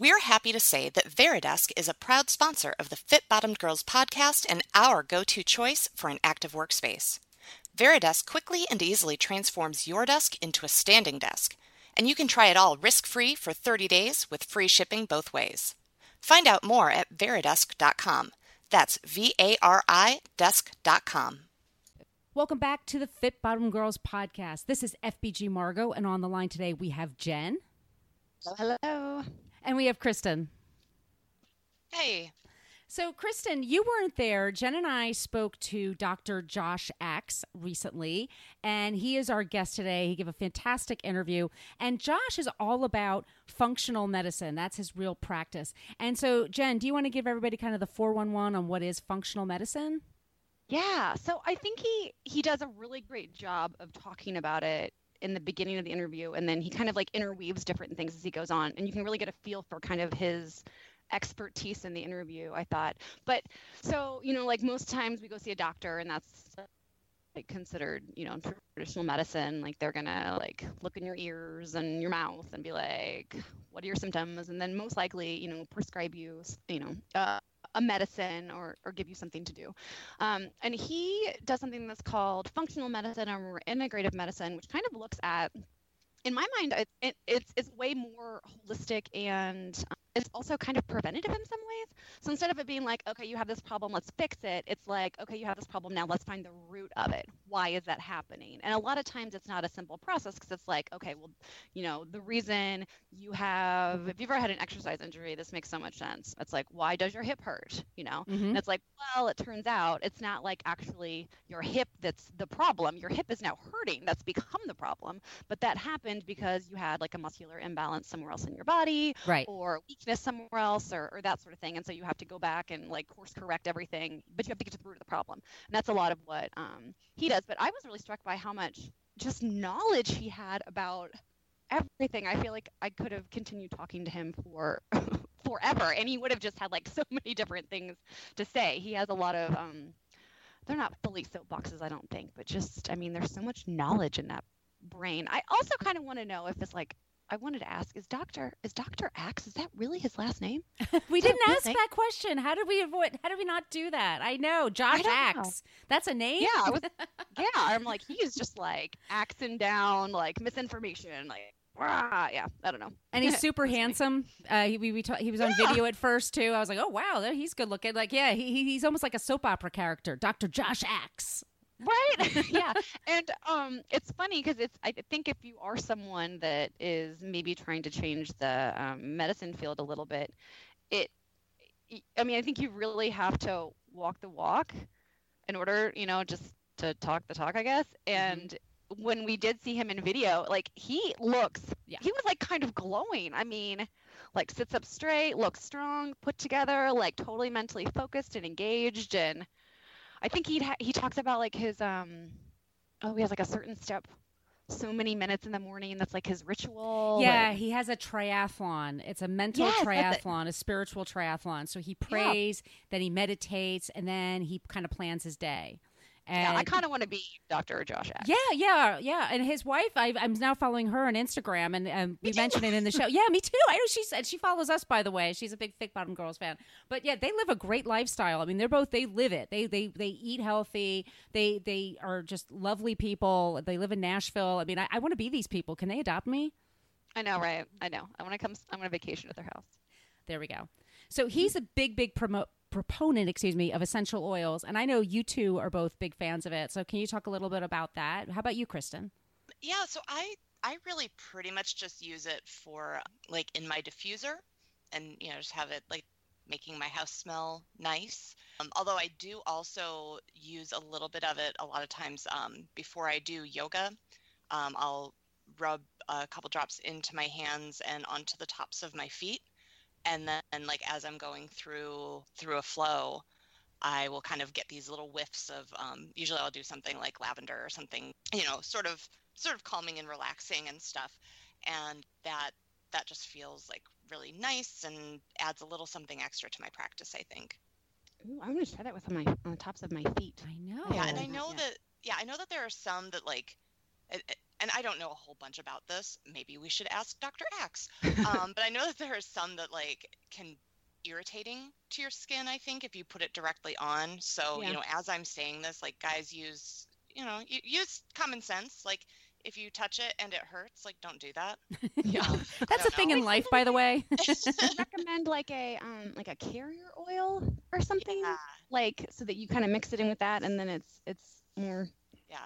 We're happy to say that Varidesk is a proud sponsor of the Fit Bottomed Girls podcast and our go to choice for an active workspace. Varidesk quickly and easily transforms your desk into a standing desk, and you can try it all risk free for 30 days with free shipping both ways. Find out more at varidesk.com. That's V A R I desk.com. Welcome back to the Fit Bottom Girls podcast. This is FBG Margot, and on the line today we have Jen. Hello. hello. And we have Kristen. Hey. So, Kristen, you weren't there. Jen and I spoke to Dr. Josh Axe recently, and he is our guest today. He gave a fantastic interview. And Josh is all about functional medicine. That's his real practice. And so, Jen, do you want to give everybody kind of the 411 on what is functional medicine? Yeah. So, I think he he does a really great job of talking about it in the beginning of the interview and then he kind of like interweaves different things as he goes on and you can really get a feel for kind of his expertise in the interview i thought. But so you know like most times we go see a doctor and that's like considered you know traditional medicine. Like they're gonna like look in your ears and your mouth and be like what are your symptoms? And then most likely you know prescribe you you know uh, a medicine or, or give you something to do. Um, and he does something that's called functional medicine or integrative medicine, which kind of looks at, in my mind, it, it, it's, it's way more holistic and it's also kind of preventative in some ways. So instead of it being like, okay, you have this problem, let's fix it, it's like, okay, you have this problem now, let's find the root of it. Why is that happening? And a lot of times it's not a simple process because it's like, okay, well, you know, the reason you have, if you've ever had an exercise injury, this makes so much sense. It's like, why does your hip hurt? You know, mm-hmm. and it's like, well, it turns out it's not like actually your hip that's the problem. Your hip is now hurting. That's become the problem. But that happened because you had like a muscular imbalance somewhere else in your body, right? Or weakness weakness somewhere else or, or that sort of thing. And so you have to go back and like course correct everything, but you have to get to the root of the problem. And that's a lot of what um, he does. But I was really struck by how much just knowledge he had about everything. I feel like I could have continued talking to him for forever, and he would have just had like so many different things to say. He has a lot of um, they're not fully soapboxes, I don't think, but just I mean, there's so much knowledge in that brain. I also kind of want to know if it's like I wanted to ask: Is Doctor is Doctor Axe? Is that really his last name? we didn't ask that question. How did we avoid? How did we not do that? I know Josh I Axe. Know. That's a name. Yeah, I was, yeah. I'm like he is just like axing down like misinformation, like rah, yeah. I don't know. And he's super handsome. Uh, he we, we ta- he was on yeah. video at first too. I was like, oh wow, he's good looking. Like yeah, he, he's almost like a soap opera character, Doctor Josh Axe right yeah and um it's funny because it's i think if you are someone that is maybe trying to change the um, medicine field a little bit it i mean i think you really have to walk the walk in order you know just to talk the talk i guess mm-hmm. and mm-hmm. when we did see him in video like he looks yeah. he was like kind of glowing i mean like sits up straight looks strong put together like totally mentally focused and engaged and I think he ha- he talks about like his um oh he has like a certain step so many minutes in the morning that's like his ritual yeah like... he has a triathlon. It's a mental yes, triathlon a spiritual triathlon. So he prays yeah. then he meditates and then he kind of plans his day and yeah, I kind of want to be Dr. Josh. Axe. Yeah, yeah, yeah. And his wife, I, am now following her on Instagram, and um, we mentioned it in the show. Yeah, me too. I know she said she follows us, by the way. She's a big Fit Bottom Girls fan. But yeah, they live a great lifestyle. I mean, they're both they live it. They they they eat healthy. They they are just lovely people. They live in Nashville. I mean, I, I want to be these people. Can they adopt me? I know, right? I know. I want to come. I'm want to vacation at their house. There we go. So he's a big, big promote proponent, excuse me, of essential oils, and I know you two are both big fans of it. So can you talk a little bit about that? How about you, Kristen? Yeah, so I I really pretty much just use it for like in my diffuser, and you know just have it like making my house smell nice. Um, although I do also use a little bit of it a lot of times um, before I do yoga. Um, I'll rub a couple drops into my hands and onto the tops of my feet and then like as I'm going through through a flow, I will kind of get these little whiffs of um, usually I'll do something like lavender or something, you know, sort of sort of calming and relaxing and stuff. And that that just feels like really nice and adds a little something extra to my practice, I think. Ooh, I'm gonna try that with on my on the tops of my feet. I know. Yeah, and I know yeah. that yeah, I know that there are some that like and- and I don't know a whole bunch about this. Maybe we should ask Dr. Axe. Um, but I know that there are some that like can irritating to your skin, I think, if you put it directly on. So, Yeah. you know, as I'm saying this, like guys use, you know, use common sense. Like if you touch it and it hurts, like don't do that. yeah. Um, That's a don't thing know. in life, by the way. recommend like a um like a carrier oil or something Yeah, like so that you kind of mix it in with that and then it's it's more yeah.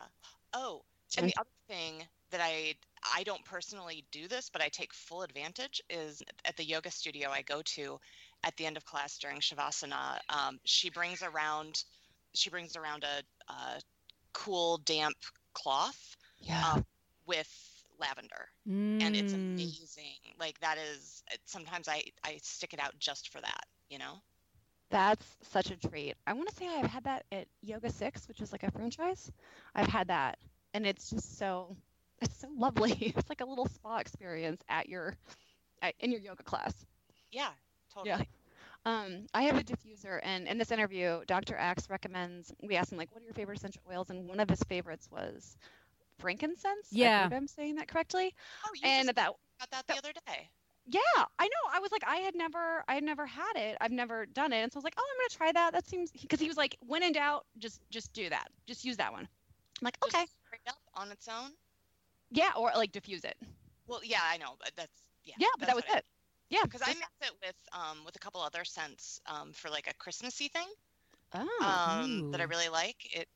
Oh, and the other thing that I I don't personally do this, but I take full advantage is at the yoga studio I go to at the end of class during shavasana. Um, she brings around she brings around a, a cool damp cloth yeah um, with lavender, and it's Mm. amazing. Like that is sometimes I I stick it out just for that. You know. that's such a treat i want to say i've had that at YogaSix which is like a franchise i've had that and it's just so it's so lovely it's like a little spa experience at your at, in your yoga class Yeah. Totally. Um, I have a diffuser, and in this interview, Dr. Axe recommends. We asked him like, "What are your favorite essential oils?" And one of his favorites was frankincense. I Yeah. believe I'm saying that correctly. Oh, you And just that, got that the other day. yeah, I know. I was like, I had never, I had never had it. I've never done it, and so I was like, oh, I'm gonna try that. That seems because he was like, when in doubt, just just do that. Just use that one. I'm like, Just okay, straight up on its own. yeah, or like diffuse it. Well, yeah, I know, but that's yeah. Yeah, but that was that's what I- it. Yeah, because I mix it with um with a couple other scents um for like a Christmassy thing oh, um that I really like. It,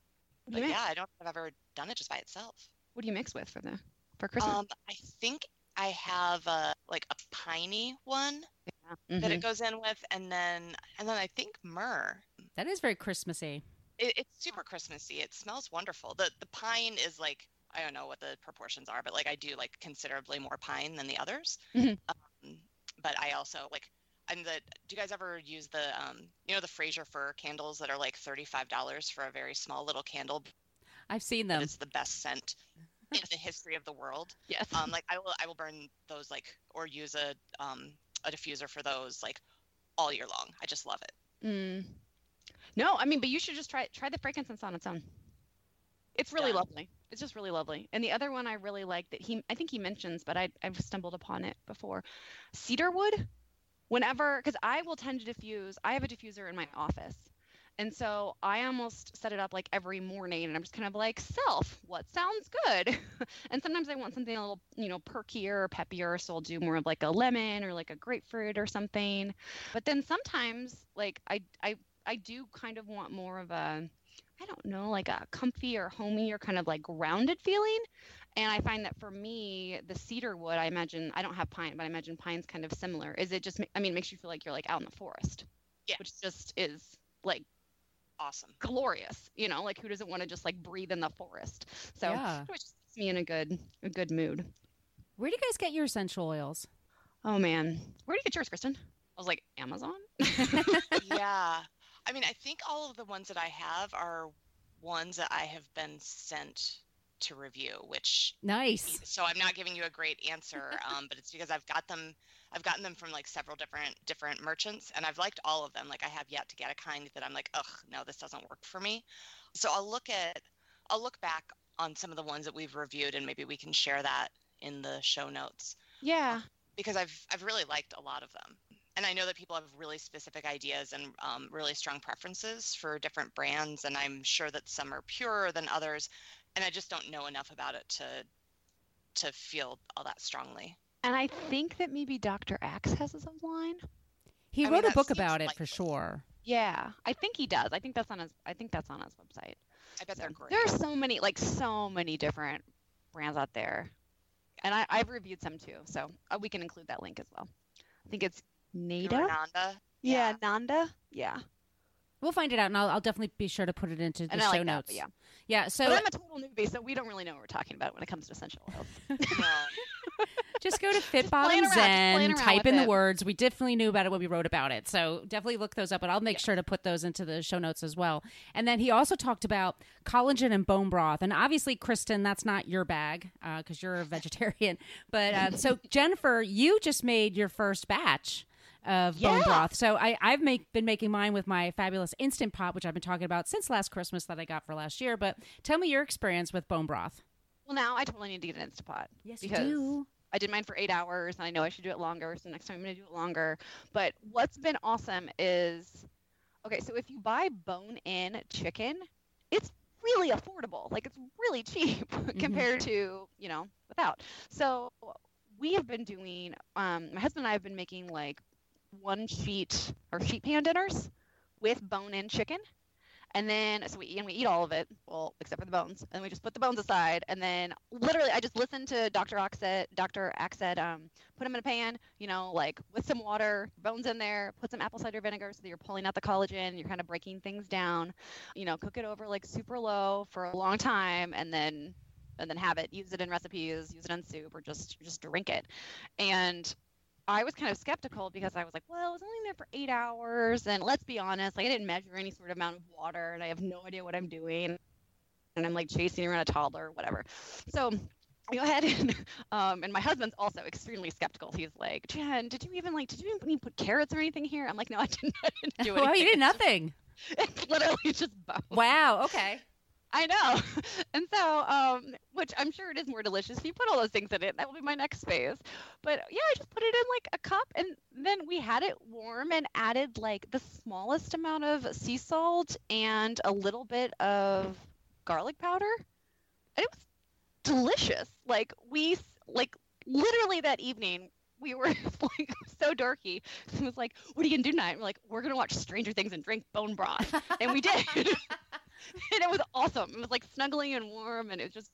what, but yeah, I don't think I've ever done it just by itself. what do you mix with for the for Christmas? Um, I think I have a like a piney one Yeah. that Mhm. it goes in with, and then and then I think myrrh. That is very Christmassy. It, it's super Christmassy. It smells wonderful. The the pine is like I don't know what the proportions are, but like I do like considerably more pine than the others. Mhm. Um, but I also like and the do you guys ever use the um you know the Fraser fir candles that are like thirty five dollars for a very small little candle? I've seen them. it's the best scent in the history of the world. yes. Um, like I will I will burn those like or use a um a diffuser for those like all year long. I just love it. Mm. No, I mean, but you should just try try the frankincense on its own. It's really Done. lovely. It's just really lovely. And the other one I really like that he I think he mentions, but I I've stumbled upon it before. Cedarwood. Whenever, because I will tend to diffuse. I have a diffuser in my office, and so I almost set it up like every morning, and I'm just kind of like self, what sounds good? and sometimes I want something a little, you know, perkier, or peppier, so I'll do more of like a lemon or like a grapefruit or something. But then sometimes, like I I I do kind of want more of a I don't know, like a comfy or homey or kind of like grounded feeling. And I find that for me, the cedar wood, I imagine I don't have pine, but I imagine pine's kind of similar. Is it just? I mean, it makes you feel like you're like out in the forest, Yes. which just is like Awesome. glorious. You know, like who doesn't want to just like breathe in the forest? So Yeah. it just puts me in a good a good mood. Where do you guys get your essential oils? Oh man, where do you get yours, Kristen? I was like Amazon. yeah. I mean, I think all of the ones that I have are ones that I have been sent to review, which Nice. so I'm not giving you a great answer, um, but it's because I've got them. I've gotten them from like several different different merchants, and I've liked all of them. Like I have yet to get a kind that I'm like, ugh, no, this doesn't work for me. So I'll look at, I'll look back on some of the ones that we've reviewed, and maybe we can share that in the show notes Yeah. because I've I've really liked a lot of them, and I know that people have really specific ideas and um, really strong preferences for different brands, and I'm sure that some are purer than others, and I just don't know enough about it to to feel all that strongly. And I think that maybe Dr. Axe has his own line. He I mean, wrote a book seems about it for sure. Yeah, I think he does. I think that's on his. I think that's on his website. I bet So, they're great. There's so many, like so many different brands out there, and I, I've reviewed some too. So uh, we can include that link as well. I think it's Nada. Nanda. Yeah, Nanda. Yeah, We'll find it out, and I'll, I'll definitely be sure to put it into the and show like notes. But yeah, Yeah. So but I'm a total newbie, so we don't really know what we're talking about when it comes to essential oils. Just go to Fit Just Bottom playing around, Zen, type with in the words. We definitely knew about it when we wrote about it. So definitely look those up, but I'll make sure to put those into the show notes as well. And then he also talked about collagen and bone broth. And obviously, Kristen, that's not your bag because you're a vegetarian. But uh, so, Jennifer, you just made your first batch of bone broth. So I, I've make, been making mine with my fabulous Instant Pot, which I've been talking about since last Christmas that I got for last year. But tell me your experience with bone broth. Well, now I totally need to get an Instapot. Yes, because you do. I did mine for eight hours, and I know I should do it longer. So next time I'm going to do it longer. But what's been awesome is, okay, so if you buy bone-in chicken, it's really affordable. Like it's really cheap compared to you know without. So we have been doing. Um, my husband and I have been making like one sheet or sheet pan dinners with bone-in chicken. And then, so we and we eat all of it, well, except for the bones. And we just put the bones aside. And then, literally, I just listened to Dr. Ox said, Dr. Axe said, um, put them in a pan, you know, like with some water, bones in there, put some apple cider vinegar so that you're pulling out the collagen, you're kind of breaking things down, you know, cook it over like super low for a long time, and then, and then have it, use it in recipes, use it in soup, or just just drink it. And I was kind of skeptical because I was like, well, it was only there for eight hours, and let's be honest, like I didn't measure any sort of amount of water, and I have no idea what I'm doing, and I'm like chasing around a toddler, or whatever. So I go ahead and um, and my husband's also extremely skeptical. He's like, Jen, did you even like, did you even put carrots or anything here? I'm like, no, I didn't, I didn't do anything. Well, you did nothing. It's literally just bone. Wow. Okay. I know. And so, um, which I'm sure it is more delicious if you put all those things in it. That will be my next phase. But yeah, I just put it in like a cup and then we had it warm and added like the smallest amount of sea salt and a little bit of garlic powder. And it was delicious. Like we like literally that evening we were like so dorky. It was like, "What are you gonna do tonight?" And we're like, "We're gonna watch Stranger Things and drink bone broth," and we did. and it was awesome. It was like snuggling and warm, and it was just,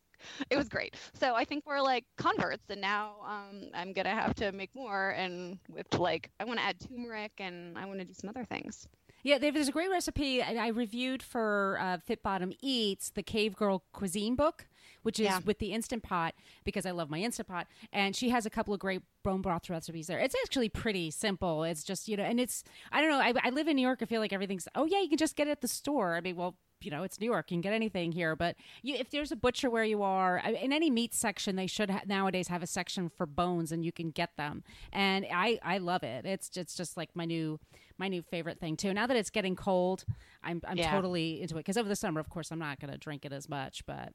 it was great. So I think we're like converts, and now um, I'm gonna have to make more, and with like, I want to add turmeric, and I want to do some other things. Yeah, there's a great recipe I I reviewed for uh, Fit Bottom Eats, the Cave Girl Cuisine book, which is Yeah. with the Instant Pot because I love my Instant Pot, and she has a couple of great bone broth recipes there. It's actually pretty simple. It's just you know, and it's I don't know. I, I live in New York. I feel like everything's oh yeah, you can just get it at the store. I mean, well. You know, it's New York. You can get anything here, but you, if there's a butcher where you are, in any meat section, they should ha- nowadays have a section for bones, and you can get them. And I, I love it. It's just, just like my new, my new favorite thing too. Now that it's getting cold, I'm, I'm Yeah. totally into it. Because over the summer, of course, I'm not going to drink it as much. But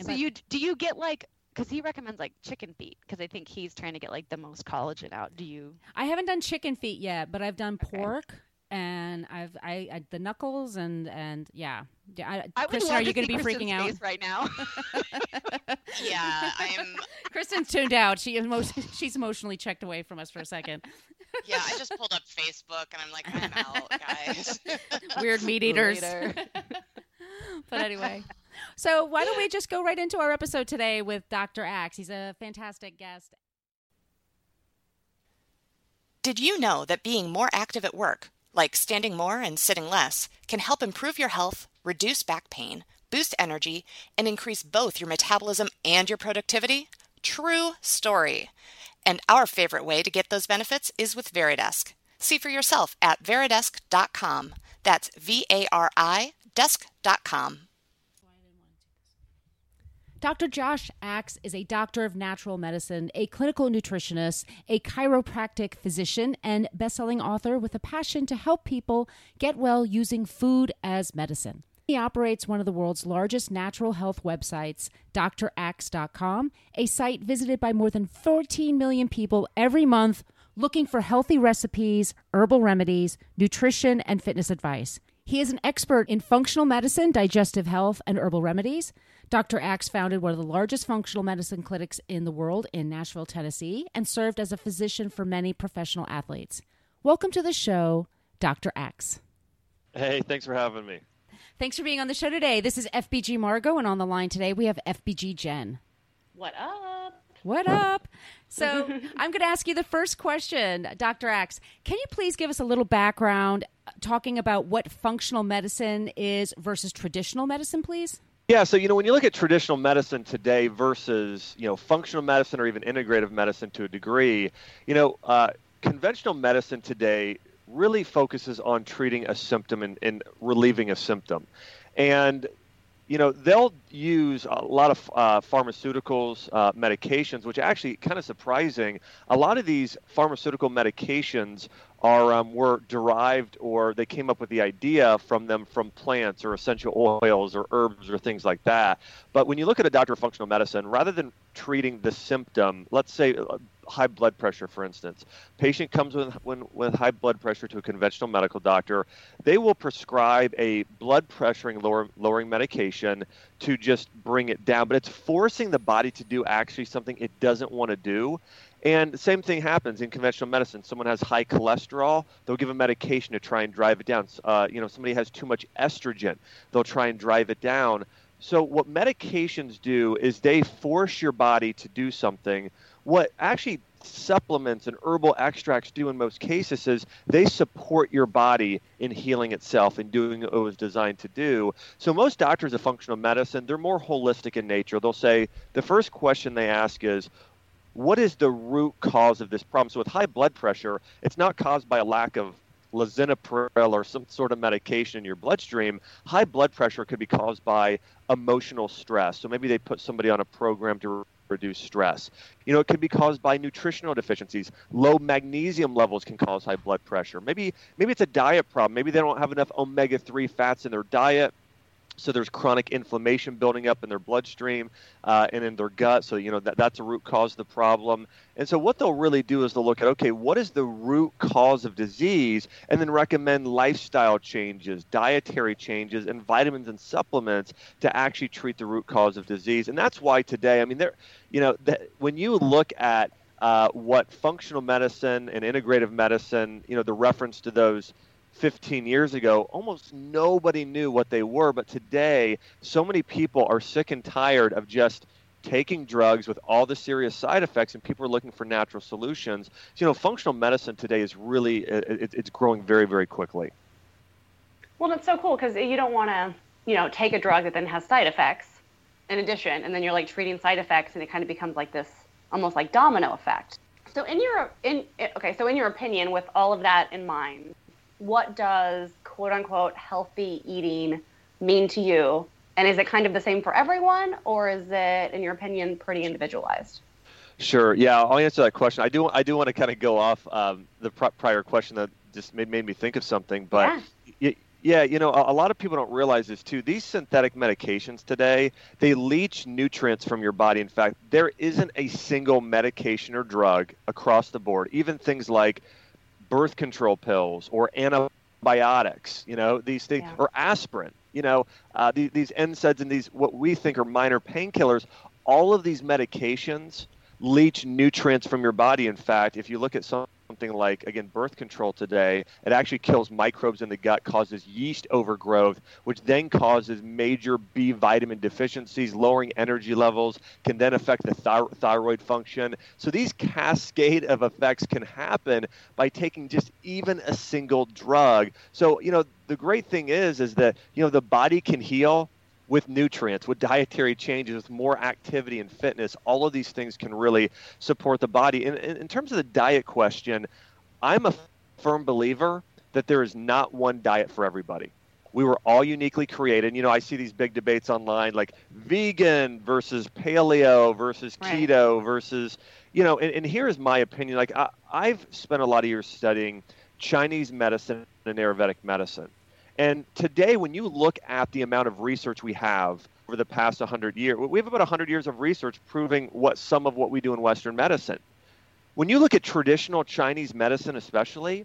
So but- you do you get like because he recommends like chicken feet because I think he's trying to get like the most collagen out. Do you? I haven't done chicken feet yet, but I've done Okay. pork. And I've I, I the knuckles and and yeah yeah. I, I would Kristen, love are you going to be Kristen's freaking out? right now. Yeah, I'm. Kristen's tuned out. She emo- she's emotionally checked away from us for a second. Yeah, I just pulled up Facebook and I'm like, I'm out, guys. Weird meat eaters. Later. but anyway, so why don't we just go right into our episode today with Dr. Axe? He's a fantastic guest. Did you know that being more active at work, like standing more and sitting less, can help improve your health, reduce back pain, boost energy, and increase both your metabolism and your productivity? True story. And our favorite way to get those benefits is with Varidesk. See for yourself at varidesk.com. That's V A R I desk.com. Dr. Josh Axe is a doctor of natural medicine, a clinical nutritionist, a chiropractic physician, and best-selling author with a passion to help people get well using food as medicine. He operates one of the world's largest natural health websites, draxe.com, a site visited by more than 14 million people every month looking for healthy recipes, herbal remedies, nutrition, and fitness advice. He is an expert in functional medicine, digestive health, and herbal remedies. Dr. Axe founded one of the largest functional medicine clinics in the world in Nashville, Tennessee, and served as a physician for many professional athletes. Welcome to the show, Dr. Axe. Hey, thanks for having me. Thanks for being on the show today. This is FBG Margot, and on the line today we have FBG Jen. What up? What up? So I'm going to ask you the first question, Dr. Axe. Can you please give us a little background uh, talking about what functional medicine is versus traditional medicine, please? Yeah, so you know when you look at traditional medicine today versus you know functional medicine or even integrative medicine to a degree, you know uh, conventional medicine today really focuses on treating a symptom and, and relieving a symptom, and you know they'll use a lot of uh, pharmaceuticals, uh, medications, which actually kind of surprising. A lot of these pharmaceutical medications are um, were derived or they came up with the idea from them from plants or essential oils or herbs or things like that. But when you look at a doctor of functional medicine, rather than treating the symptom, let's say uh, high blood pressure, for instance, patient comes with when, with high blood pressure to a conventional medical doctor, they will prescribe a blood pressuring lower, lowering medication to just bring it down. But it's forcing the body to do actually something it doesn't want to do. And the same thing happens in conventional medicine. Someone has high cholesterol, they'll give a medication to try and drive it down. Uh, you know, somebody has too much estrogen, they'll try and drive it down. So what medications do is they force your body to do something. What actually supplements and herbal extracts do in most cases is they support your body in healing itself and doing what it was designed to do. So most doctors of functional medicine, they're more holistic in nature. They'll say the first question they ask is, what is the root cause of this problem? So with high blood pressure, it's not caused by a lack of lisinopril or some sort of medication in your bloodstream. High blood pressure could be caused by emotional stress. So maybe they put somebody on a program to reduce stress. You know, it could be caused by nutritional deficiencies. Low magnesium levels can cause high blood pressure. Maybe maybe it's a diet problem. Maybe they don't have enough omega-3 fats in their diet so there's chronic inflammation building up in their bloodstream uh, and in their gut. So you know that, that's a root cause of the problem. And so what they'll really do is they'll look at okay, what is the root cause of disease, and then recommend lifestyle changes, dietary changes, and vitamins and supplements to actually treat the root cause of disease. And that's why today, I mean, there, you know, when you look at uh, what functional medicine and integrative medicine, you know, the reference to those 15 years ago, almost nobody knew what they were. But today, so many people are sick and tired of just taking drugs with all the serious side effects, and people are looking for natural solutions. So, you know, functional medicine today is really it, it's growing very, very quickly. Well, it's so cool because you don't want to, you know, take a drug that then has side effects in addition, and then you're like treating side effects, and it kind of becomes like this almost like domino effect. So, in your in okay, so in your opinion, with all of that in mind, what does quote unquote healthy eating mean to you? And is it kind of the same for everyone, or is it, in your opinion, pretty individualized? Sure. Yeah, I'll answer that question. I do. I do want to kind of go off um, the pr- prior question that just made, made me think of something. But yeah. yeah, you know, a, a lot of people don't realize this too. These synthetic medications today, they leach nutrients from your body. In fact, there isn't a single medication or drug across the board, even things like birth control pills or antibiotics, you know, these things, yeah. or aspirin, you know, uh, these, these NSAIDs and these what we think are minor painkillers. All of these medications leach nutrients from your body. In fact, if you look at some something like, again, birth control today, it actually kills microbes in the gut, causes yeast overgrowth, which then causes major B vitamin deficiencies, lowering energy levels, can then affect the thy- thyroid function. So these cascade of effects can happen by taking just even a single drug. So, you know, the great thing is, is that, you know, the body can heal with nutrients, with dietary changes, with more activity and fitness, all of these things can really support the body. In, in, in terms of the diet question, I'm a firm believer that there is not one diet for everybody. We were all uniquely created. You know, I see these big debates online like vegan versus paleo versus right. keto versus, you know, and, and here is my opinion. Like, I, I've spent a lot of years studying Chinese medicine and Ayurvedic medicine. And today, when you look at the amount of research we have over the past 100 years, we have about 100 years of research proving what some of what we do in Western medicine. When you look at traditional Chinese medicine, especially,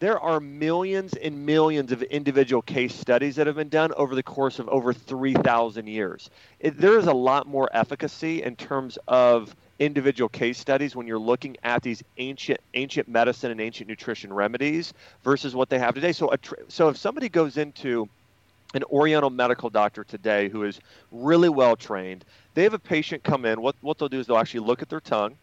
there are millions and millions of individual case studies that have been done over the course of over 3,000 years. It, there is a lot more efficacy in terms of individual case studies when you're looking at these ancient ancient medicine and ancient nutrition remedies versus what they have today. So, tr- so if somebody goes into an Oriental medical doctor today who is really well trained, they have a patient come in. What what they'll do is they'll actually look at their tongue,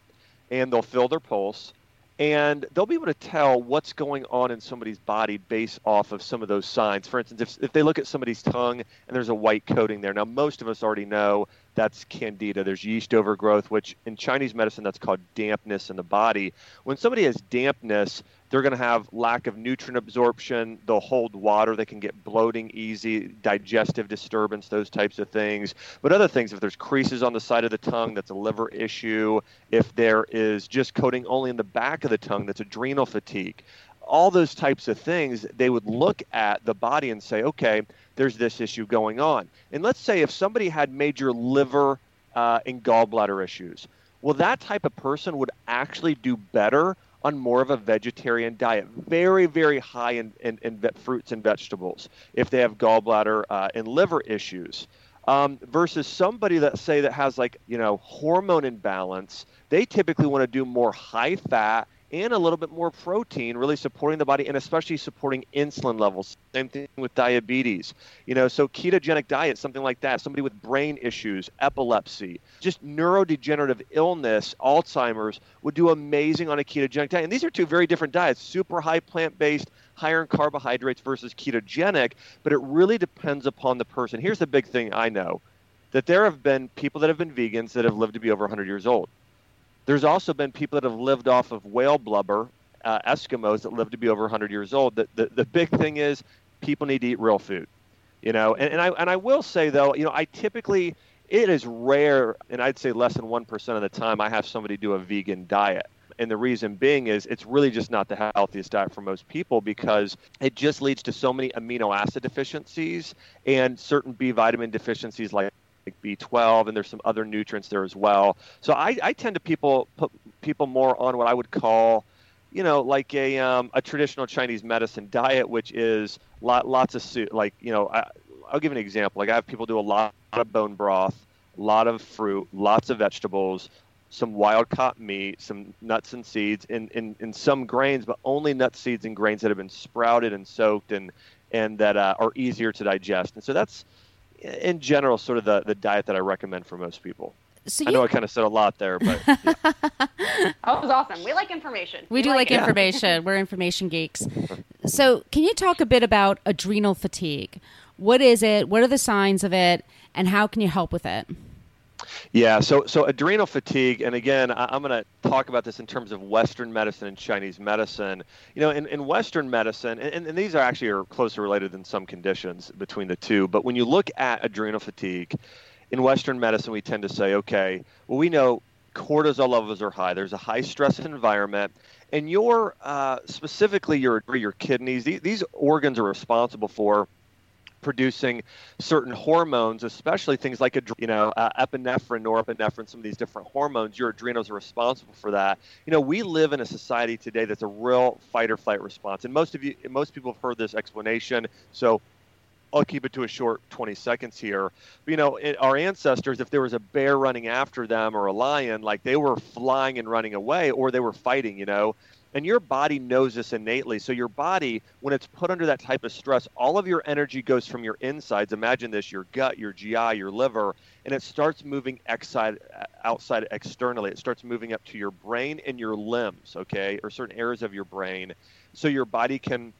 and they'll feel their pulse, and they'll be able to tell what's going on in somebody's body based off of some of those signs. For instance, if, if they look at somebody's tongue and there's a white coating there, now most of us already know that's candida. There's yeast overgrowth, which in Chinese medicine that's called dampness in the body. When somebody has dampness, they're going to have lack of nutrient absorption. They'll hold water. They can get bloating easy, digestive disturbance, those types of things. But other things, if there's creases on the side of the tongue, that's a liver issue. If there is just coating only in the back of the tongue, that's adrenal fatigue. All those types of things, they would look at the body and say, okay, there's this issue going on. And let's say if somebody had major liver uh, and gallbladder issues, well, that type of person would actually do better on more of a vegetarian diet, very, very high in, in, in fruits and vegetables if they have gallbladder uh, and liver issues. Um, versus somebody that say that has like you know hormone imbalance, they typically want to do more high fat and a little bit more protein, really supporting the body and especially supporting insulin levels. Same thing with diabetes. You know, so ketogenic diet, something like that. Somebody with brain issues, epilepsy, just neurodegenerative illness, Alzheimer's would do amazing on a ketogenic diet. And these are two very different diets: super high plant-based, higher in carbohydrates versus ketogenic. But it really depends upon the person. Here's the big thing I know: that there have been people that have been vegans that have lived to be over 100 years old there's also been people that have lived off of whale blubber, uh, Eskimos that live to be over 100 years old. The, the, the big thing is people need to eat real food, you know. And, and I and I will say though, you know, I typically it is rare, and I'd say less than one percent of the time I have somebody do a vegan diet. And the reason being is it's really just not the healthiest diet for most people because it just leads to so many amino acid deficiencies and certain B vitamin deficiencies like like B12, and there's some other nutrients there as well. So I, I tend to people put people more on what I would call, you know, like a um, a traditional Chinese medicine diet, which is lot, lots of soup. Like you know, I, I'll give an example. Like I have people do a lot of bone broth, a lot of fruit, lots of vegetables, some wild caught meat, some nuts and seeds, and, and, and some grains, but only nuts, seeds, and grains that have been sprouted and soaked and and that uh, are easier to digest. And so that's in general, sort of the, the diet that I recommend for most people. So I know I kind of said a lot there, but yeah. that was awesome. We like information. We, we do like, like information. We're information geeks. So, can you talk a bit about adrenal fatigue? What is it? What are the signs of it? And how can you help with it? Yeah, so so adrenal fatigue, and again, I, am going to talk about this in terms of Western medicine and Chinese medicine. You know, in, in Western medicine, and, and these are actually are closer related than some conditions between the two. But when you look at adrenal fatigue, in Western medicine, we tend to say, okay, well, we know cortisol levels are high. There's a high stress environment, and your uh, specifically your your kidneys, these, these organs are responsible for producing certain hormones, especially things like you know uh, epinephrine, norepinephrine, some of these different hormones. Your adrenals are responsible for that. You know, we live in a society today that's a real fight or flight response, and most of you, most people have heard this explanation. So I'll keep it to a short 20 seconds here. You know, it, our ancestors, if there was a bear running after them or a lion, like they were flying and running away, or they were fighting. You know, and your body knows this innately. So your body, when it's put under that type of stress, all of your energy goes from your insides. Imagine this: your gut, your GI, your liver, and it starts moving outside, outside externally. It starts moving up to your brain and your limbs, okay, or certain areas of your brain, so your body can,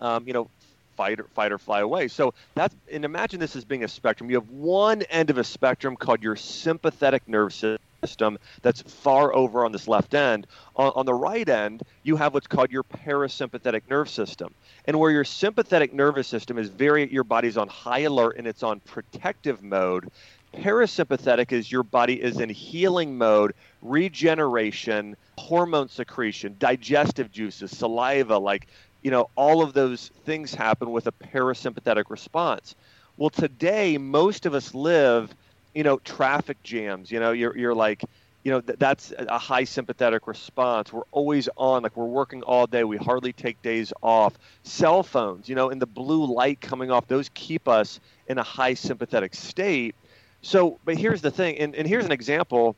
um, you know, fight or fight or fly away. So that's and imagine this as being a spectrum. You have one end of a spectrum called your sympathetic nervous system system that's far over on this left end. On, on, the right end, you have what's called your parasympathetic nerve system. And where your sympathetic nervous system is very, your body's on high alert and it's on protective mode. Parasympathetic is your body is in healing mode, regeneration, hormone secretion, digestive juices, saliva, like, you know, all of those things happen with a parasympathetic response. Well, today, most of us live you know, traffic jams. You know, you're you're like, you know, th- that's a high sympathetic response. We're always on, like we're working all day. We hardly take days off. Cell phones, you know, and the blue light coming off, those keep us in a high sympathetic state. So, but here's the thing, and, and here's an example.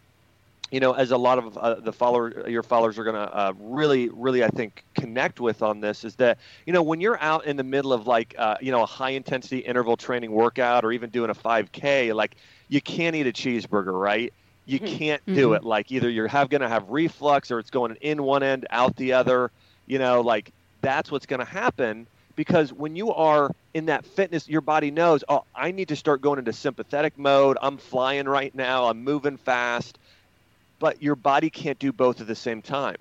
You know, as a lot of uh, the follower, your followers are going to uh, really, really, I think, connect with on this is that you know when you're out in the middle of like uh, you know a high intensity interval training workout or even doing a 5K, like you can't eat a cheeseburger, right? You can't do it. Like either you're have going to have reflux or it's going in one end, out the other. You know, like that's what's going to happen because when you are in that fitness, your body knows, oh, I need to start going into sympathetic mode. I'm flying right now. I'm moving fast. But your body can't do both at the same time.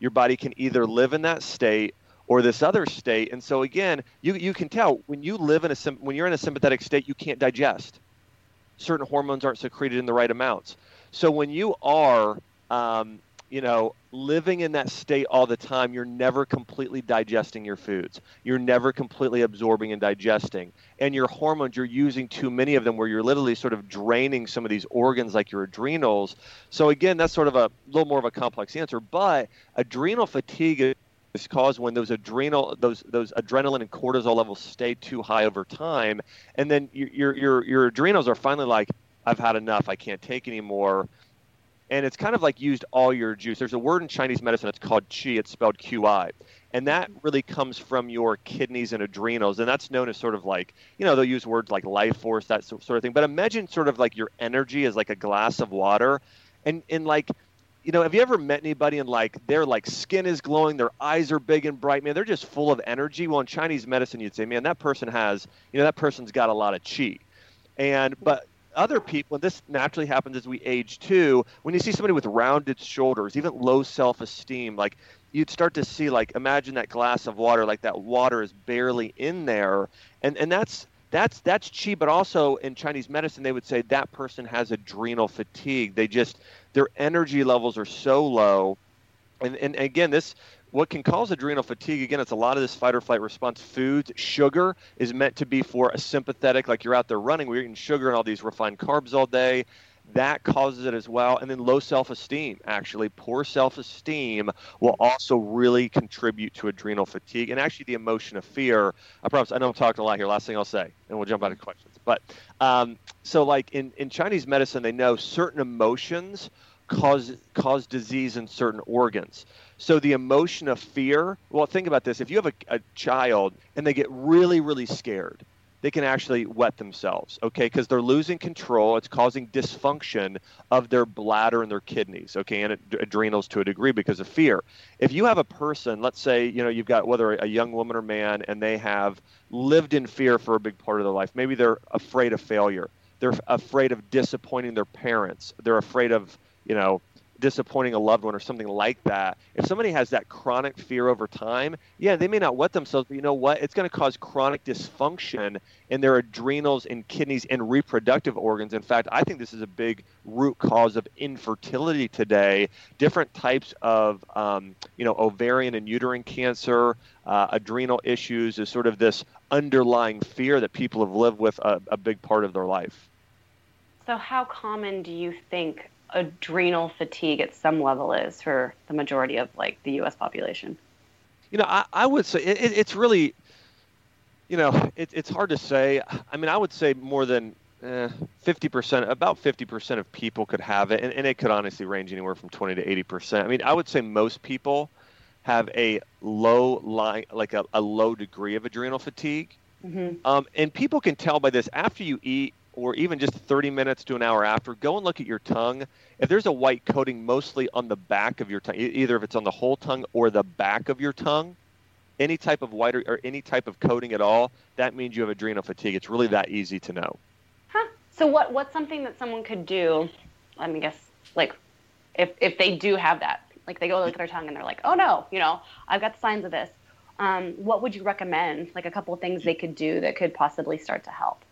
Your body can either live in that state or this other state. And so again, you you can tell when you live in a when you're in a sympathetic state, you can't digest. Certain hormones aren't secreted in the right amounts. So when you are um, you know, living in that state all the time, you're never completely digesting your foods. You're never completely absorbing and digesting. And your hormones, you're using too many of them where you're literally sort of draining some of these organs like your adrenals. So, again, that's sort of a little more of a complex answer. But adrenal fatigue is caused when those adrenal those those adrenaline and cortisol levels stay too high over time and then your your your adrenals are finally like I've had enough I can't take anymore and it's kind of like used all your juice. There's a word in Chinese medicine. It's called qi. It's spelled Q-I, and that really comes from your kidneys and adrenals, and that's known as sort of like you know they'll use words like life force, that sort of thing. But imagine sort of like your energy is like a glass of water, and and like you know, have you ever met anybody and like their like skin is glowing, their eyes are big and bright, man, they're just full of energy. Well, in Chinese medicine, you'd say, man, that person has, you know, that person's got a lot of chi. And but other people, and this naturally happens as we age too, when you see somebody with rounded shoulders, even low self esteem, like you'd start to see, like, imagine that glass of water, like that water is barely in there. And, and that's, that's, that's chi, but also in Chinese medicine, they would say that person has adrenal fatigue. They just, their energy levels are so low. And, and again, this what can cause adrenal fatigue again it's a lot of this fight or flight response. Foods sugar is meant to be for a sympathetic like you're out there running we're eating sugar and all these refined carbs all day. That causes it as well and then low self-esteem actually. Poor self-esteem will also really contribute to adrenal fatigue and actually the emotion of fear. I promise i know i'm talking a lot here. Last thing i'll say and we'll jump out of questions. But um, so like in, in chinese medicine they know certain emotions cause cause disease in certain organs so the emotion of fear, well, think about this. If you have a, a child and they get really, really scared, they can actually wet themselves, okay? Because they're losing control. It's causing dysfunction of their bladder and their kidneys, okay, and adrenals to a degree because of fear. If you have a person, let's say, you know, you've got whether a young woman or man, and they have lived in fear for a big part of their life. Maybe they're afraid of failure. They're afraid of disappointing their parents. They're afraid of, you know, disappointing a loved one or something like that, if somebody has that chronic fear over time, yeah, they may not wet themselves, but you know what? It's going to cause chronic dysfunction in their adrenals and kidneys and reproductive organs. In fact, I think this is a big root cause of infertility today. Different types of, um, you know, ovarian and uterine cancer, uh, adrenal issues is sort of this underlying fear that people have lived with a, a big part of their life. So, how common do you think adrenal fatigue at some level is for the majority of like the U.S. population? You know, I, I would say it, it's really, you know, it, it's hard to say. I mean, I would say more than eh, fifty percent, about fifty percent of people could have it, and, and it could honestly range anywhere from twenty to eighty percent. I mean, I would say most people have a low line, like a, a low degree of adrenal fatigue. Mm-hmm. Um, and people can tell by this after you eat or even just 30 minutes to an hour after, go and look at your tongue. If there's a white coating mostly on the back of your tongue, either if it's on the whole tongue or the back of your tongue, any type of white or, or any type of coating at all, that means you have adrenal fatigue. It's really that easy to know. Huh. So what what's something that someone could do? Let me guess, like if if they do have that, like they go look at their tongue and they're like, oh no, you know, I've got the signs of this. Um, what would you recommend? Like a couple of things they could do that could possibly start to help.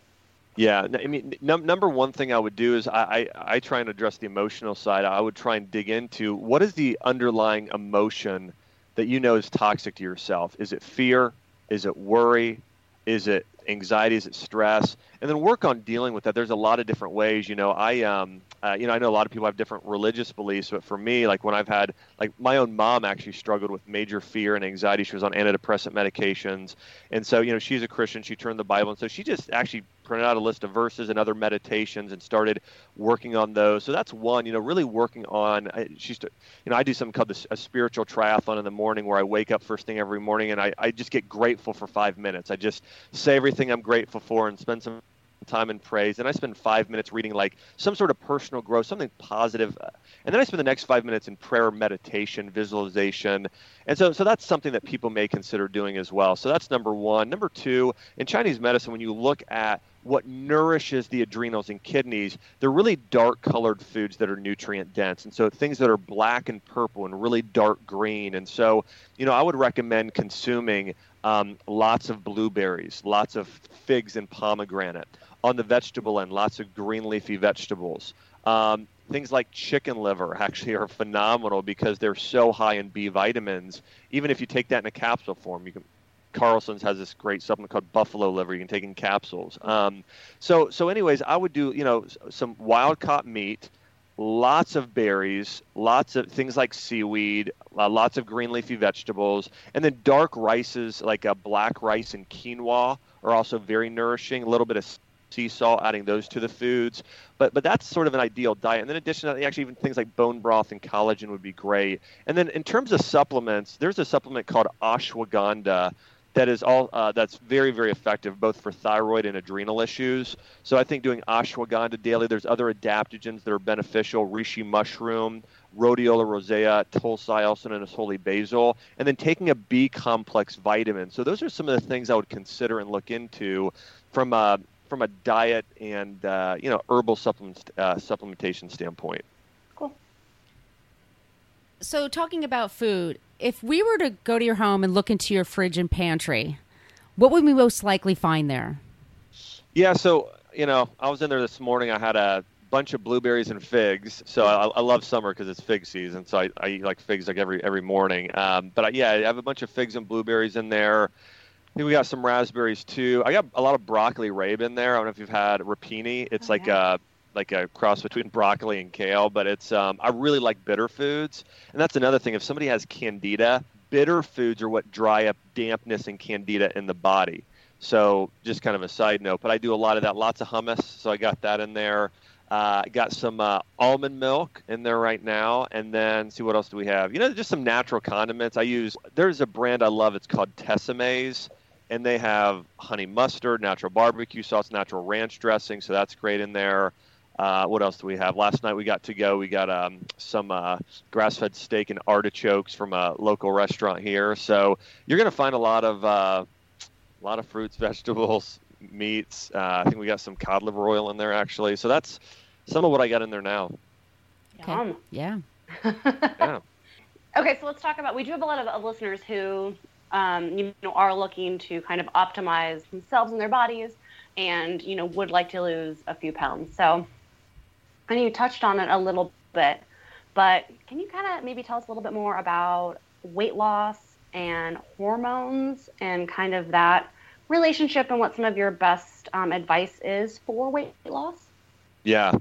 Yeah, I mean, num- number one thing I would do is I, I, I try and address the emotional side. I would try and dig into what is the underlying emotion that you know is toxic to yourself. Is it fear? Is it worry? Is it anxiety? Is it stress? And then work on dealing with that. There's a lot of different ways. You know, I um, uh, you know, I know a lot of people have different religious beliefs, but for me, like when I've had, like my own mom actually struggled with major fear and anxiety. She was on antidepressant medications, and so you know, she's a Christian. She turned the Bible, and so she just actually printed out a list of verses and other meditations and started working on those. So that's one, you know, really working on. She's, you know, I do something called a spiritual triathlon in the morning where I wake up first thing every morning and I, I just get grateful for five minutes. I just say everything I'm grateful for and spend some time in praise. And I spend five minutes reading like some sort of personal growth, something positive. Uh, and then I spend the next five minutes in prayer, meditation, visualization. And so, so that's something that people may consider doing as well. So that's number one. Number two, in Chinese medicine, when you look at what nourishes the adrenals and kidneys, they're really dark colored foods that are nutrient dense. And so things that are black and purple and really dark green. And so, you know, I would recommend consuming um, lots of blueberries, lots of figs and pomegranate. On the vegetable end, lots of green leafy vegetables. Um, things like chicken liver actually are phenomenal because they're so high in B vitamins. Even if you take that in a capsule form, you can Carlson's has this great supplement called buffalo liver. You can take in capsules. Um, so, so anyways, I would do you know some wild caught meat, lots of berries, lots of things like seaweed, uh, lots of green leafy vegetables, and then dark rices like a black rice and quinoa are also very nourishing. A little bit of sea salt, adding those to the foods. But but that's sort of an ideal diet. And then in addition to that, actually even things like bone broth and collagen would be great. And then in terms of supplements, there's a supplement called ashwagandha that is all uh, that's very very effective both for thyroid and adrenal issues. So I think doing ashwagandha daily. There's other adaptogens that are beneficial: reishi mushroom, rhodiola rosea, tulsi, also known as holy basil, and then taking a B complex vitamin. So those are some of the things I would consider and look into from a from a diet and uh, you know herbal supplement uh, supplementation standpoint. Cool. So talking about food, if we were to go to your home and look into your fridge and pantry, what would we most likely find there? Yeah, so you know, I was in there this morning. I had a bunch of blueberries and figs. So I, I love summer because it's fig season. So I, I, eat like figs like every every morning. Um, but I, yeah, I have a bunch of figs and blueberries in there. I think we got some raspberries too. I got a lot of broccoli rabe in there. I don't know if you've had rapini. It's Oh, like yeah. a like a cross between broccoli and kale, but it's um, I really like bitter foods, and that's another thing. If somebody has candida, bitter foods are what dry up dampness and candida in the body. So just kind of a side note, but I do a lot of that. Lots of hummus, so I got that in there. Uh, got some uh, almond milk in there right now, and then see what else do we have. You know, just some natural condiments. I use. There's a brand I love. It's called Tessemae's, and they have honey mustard, natural barbecue sauce, natural ranch dressing. So that's great in there. Uh, what else do we have? Last night we got to go. We got um, some uh, grass-fed steak and artichokes from a local restaurant here. So you're going to find a lot of uh, a lot of fruits, vegetables, meats. Uh, I think we got some cod liver oil in there actually. So that's some of what I got in there now. Okay. Yum. Yeah. Yeah. Okay, so let's talk about. We do have a lot of, of listeners who, um, you know, are looking to kind of optimize themselves and their bodies, and you know, would like to lose a few pounds. So, I know you touched on it a little bit, but can you kind of maybe tell us a little bit more about weight loss and hormones and kind of that relationship and what some of your best um, advice is for weight loss? Yeah,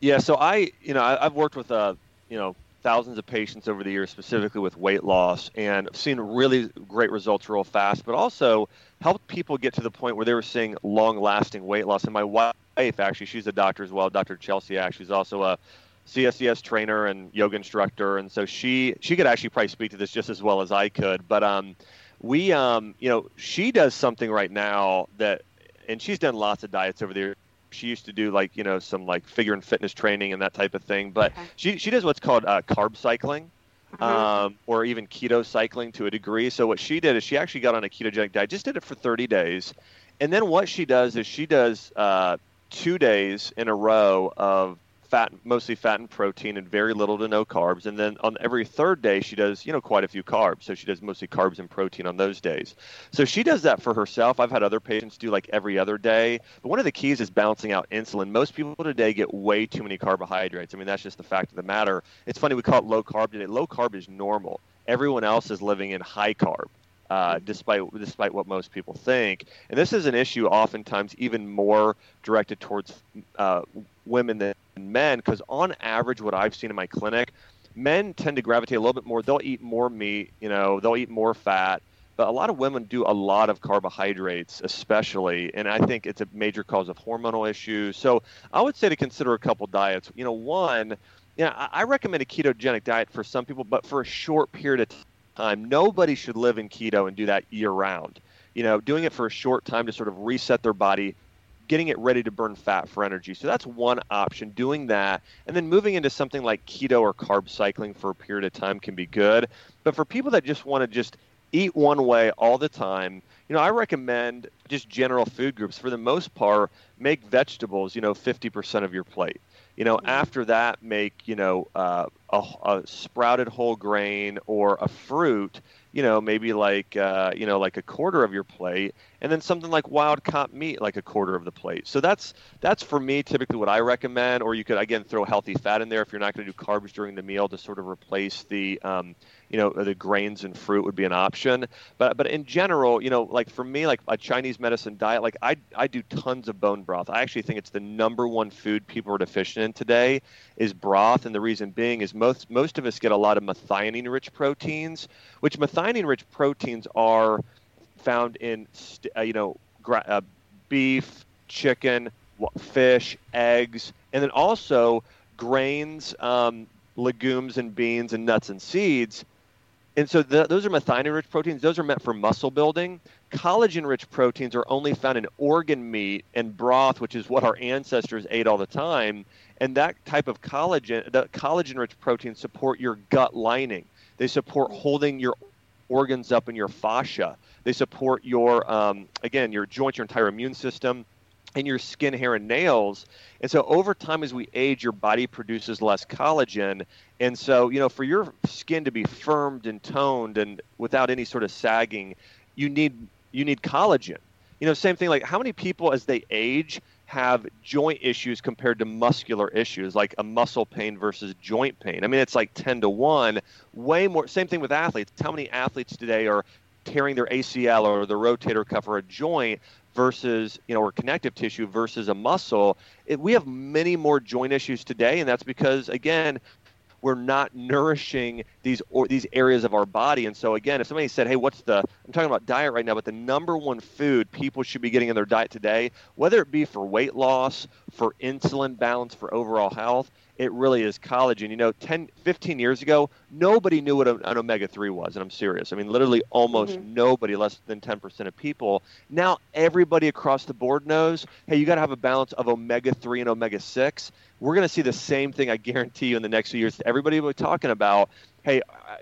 yeah. So I, you know, I, I've worked with uh, you know, thousands of patients over the years, specifically with weight loss, and I've seen really great results real fast. But also helped people get to the point where they were seeing long-lasting weight loss. And my wife, actually, she's a doctor as well, Dr. Chelsea Axe. She's also a CSCS trainer and yoga instructor, and so she she could actually probably speak to this just as well as I could. But um, we um, you know, she does something right now that, and she's done lots of diets over the there. She used to do like you know some like figure and fitness training and that type of thing, but Okay. she she does what's called uh, carb cycling. Uh-huh. Um, or even keto cycling to a degree. So what she did is she actually got on a ketogenic diet, just did it for 30 days, and then what she does is she does uh, two days in a row of fat, mostly fat and protein, and very little to no carbs. And then on every third day, she does you know quite a few carbs. So she does mostly carbs and protein on those days. So she does that for herself. I've had other patients do like every other day. But one of the keys is balancing out insulin. Most people today get way too many carbohydrates. I mean that's just the fact of the matter. It's funny we call it low carb today. Low carb is normal. Everyone else is living in high carb uh, despite despite what most people think. And this is an issue oftentimes even more directed towards uh, women than men, because on average, what I've seen in my clinic, men tend to gravitate a little bit more. They'll eat more meat, you know, they'll eat more fat. But a lot of women do a lot of carbohydrates, especially, and I think it's a major cause of hormonal issues. So I would say to consider a couple diets. You know, one, yeah, I I recommend a ketogenic diet for some people, but for a short period of time. Nobody should live in keto and do that year round. You know, doing it for a short time to sort of reset their body, getting it ready to burn fat for energy. So that's one option, doing that. And then moving into something like keto or carb cycling for a period of time can be good. But for people that just want to just eat one way all the time, you know, I recommend just general food groups. For the most part, make vegetables, you know, 50% of your plate. You know, mm-hmm. after that, make, you know, uh, a, a sprouted whole grain or a fruit you know, maybe like uh, you know, like a quarter of your plate, and then something like wild caught meat, like a quarter of the plate. So that's that's for me typically what I recommend. Or you could again throw healthy fat in there if you're not going to do carbs during the meal to sort of replace the um, you know the grains and fruit would be an option. But but in general, you know, like for me, like a Chinese medicine diet, like I I do tons of bone broth. I actually think it's the number one food people are deficient in today is broth, and the reason being is most most of us get a lot of methionine rich proteins, which methionine rich proteins are found in uh, you know gra- uh, beef, chicken, fish, eggs, and then also grains, um, legumes, and beans and nuts and seeds and so those are methionine-rich proteins. Those are meant for muscle building. Collagen-rich proteins are only found in organ meat and broth, which is what our ancestors ate all the time. And that type of collagen, the collagen-rich proteins support your gut lining. They support holding your organs up in your fascia. They support your, um, again, your joints, your entire immune system and your skin, hair, and nails. And so over time, as we age, your body produces less collagen. And so, you know, for your skin to be firmed and toned and without any sort of sagging, you need you need collagen. You know, same thing. Like how many people as they age have joint issues compared to muscular issues, like a muscle pain versus joint pain? I mean, it's like ten to one. Way more. Same thing with athletes. How many athletes today are tearing their ACL or the rotator cuff or a joint versus you know or connective tissue versus a muscle it, we have many more joint issues today and that's because again we're not nourishing these or these areas of our body and so again if somebody said hey what's the i'm talking about diet right now but the number one food people should be getting in their diet today whether it be for weight loss for insulin balance for overall health it really is collagen. You know, 10, 15 years ago, nobody knew what an omega 3 was, and I'm serious. I mean, literally almost mm-hmm. nobody, less than 10% of people. Now, everybody across the board knows hey, you got to have a balance of omega 3 and omega 6. We're going to see the same thing, I guarantee you, in the next few years. Everybody will be talking about hey,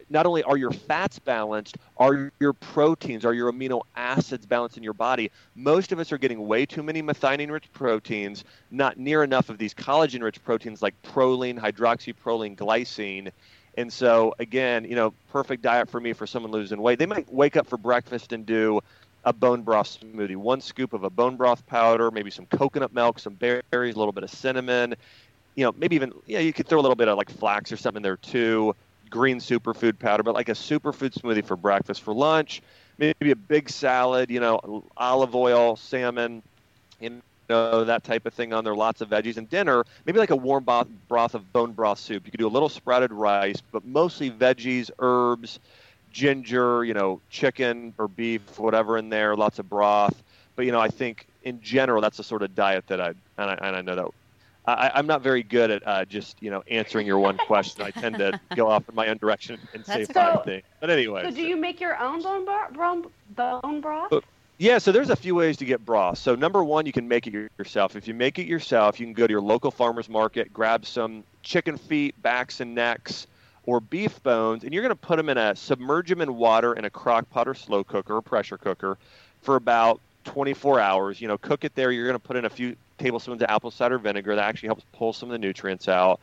not only are your fats balanced, are your proteins, are your amino acids balanced in your body? Most of us are getting way too many methionine rich proteins, not near enough of these collagen rich proteins like proline, hydroxyproline, glycine. And so, again, you know, perfect diet for me for someone losing weight. They might wake up for breakfast and do a bone broth smoothie. One scoop of a bone broth powder, maybe some coconut milk, some berries, a little bit of cinnamon. You know, maybe even yeah, you could throw a little bit of like flax or something there too green superfood powder, but like a superfood smoothie for breakfast. For lunch, maybe a big salad, you know, olive oil, salmon, you know, that type of thing on there, lots of veggies. And dinner, maybe like a warm broth, broth of bone broth soup. You could do a little sprouted rice, but mostly veggies, herbs, ginger, you know, chicken or beef, whatever in there, lots of broth. But, you know, I think in general, that's the sort of diet that I, and I, and I know that I, am not very good at uh, just you know answering your one question. I tend to go off in my own direction and say so, five things. But anyway. So do you make your own bone broth? Bone broth? Yeah, so there's a few ways to get broth. So number one, you can make it yourself. If you make it yourself, you can go to your local farmers market, grab some chicken feet, backs and necks, or beef bones, and you're going to put them in a submerge them in water in a crock pot or slow cooker or pressure cooker for about 24 hours. You know, cook it there. You're going to put in a few tablespoons of apple cider vinegar. That actually helps pull some of the nutrients out.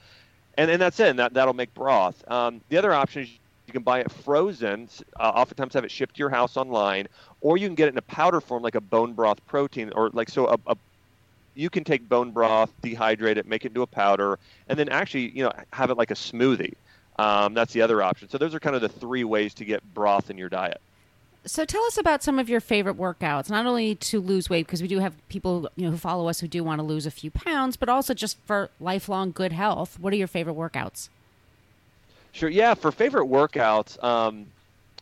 And, and that's it. And that, that'll make broth. Um, the other option is you can buy it frozen. Uh, oftentimes have it shipped to your house online, or you can get it in a powder form like a bone broth protein, or like so a, a you can take bone broth, dehydrate it, make it into a powder, and then actually, you know, have it like a smoothie. Um, that's the other option. So those are kind of the three ways to get broth in your diet. So tell us about some of your favorite workouts, not only to lose weight because we do have people you know who follow us who do want to lose a few pounds, but also just for lifelong good health. What are your favorite workouts? Sure. Yeah, for favorite workouts, um,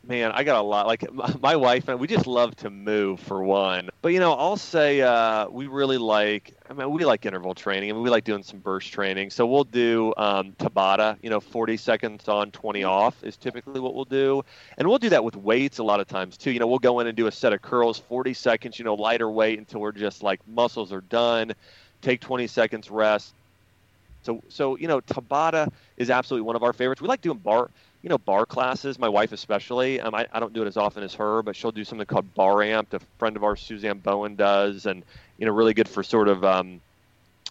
man, I got a lot. Like my wife and we just love to move for one. But you know, I'll say uh, we really like. I mean, we like interval training. I mean, we like doing some burst training. So we'll do um, Tabata. You know, 40 seconds on, 20 off is typically what we'll do, and we'll do that with weights a lot of times too. You know, we'll go in and do a set of curls, 40 seconds. You know, lighter weight until we're just like muscles are done. Take 20 seconds rest. So, so you know, Tabata is absolutely one of our favorites. We like doing barre you know, barre classes. My wife especially. Um, I, I don't do it as often as her, but she'll do something called bar amp. A friend of ours, Suzanne Bowen, does, and you know, really good for sort of, um,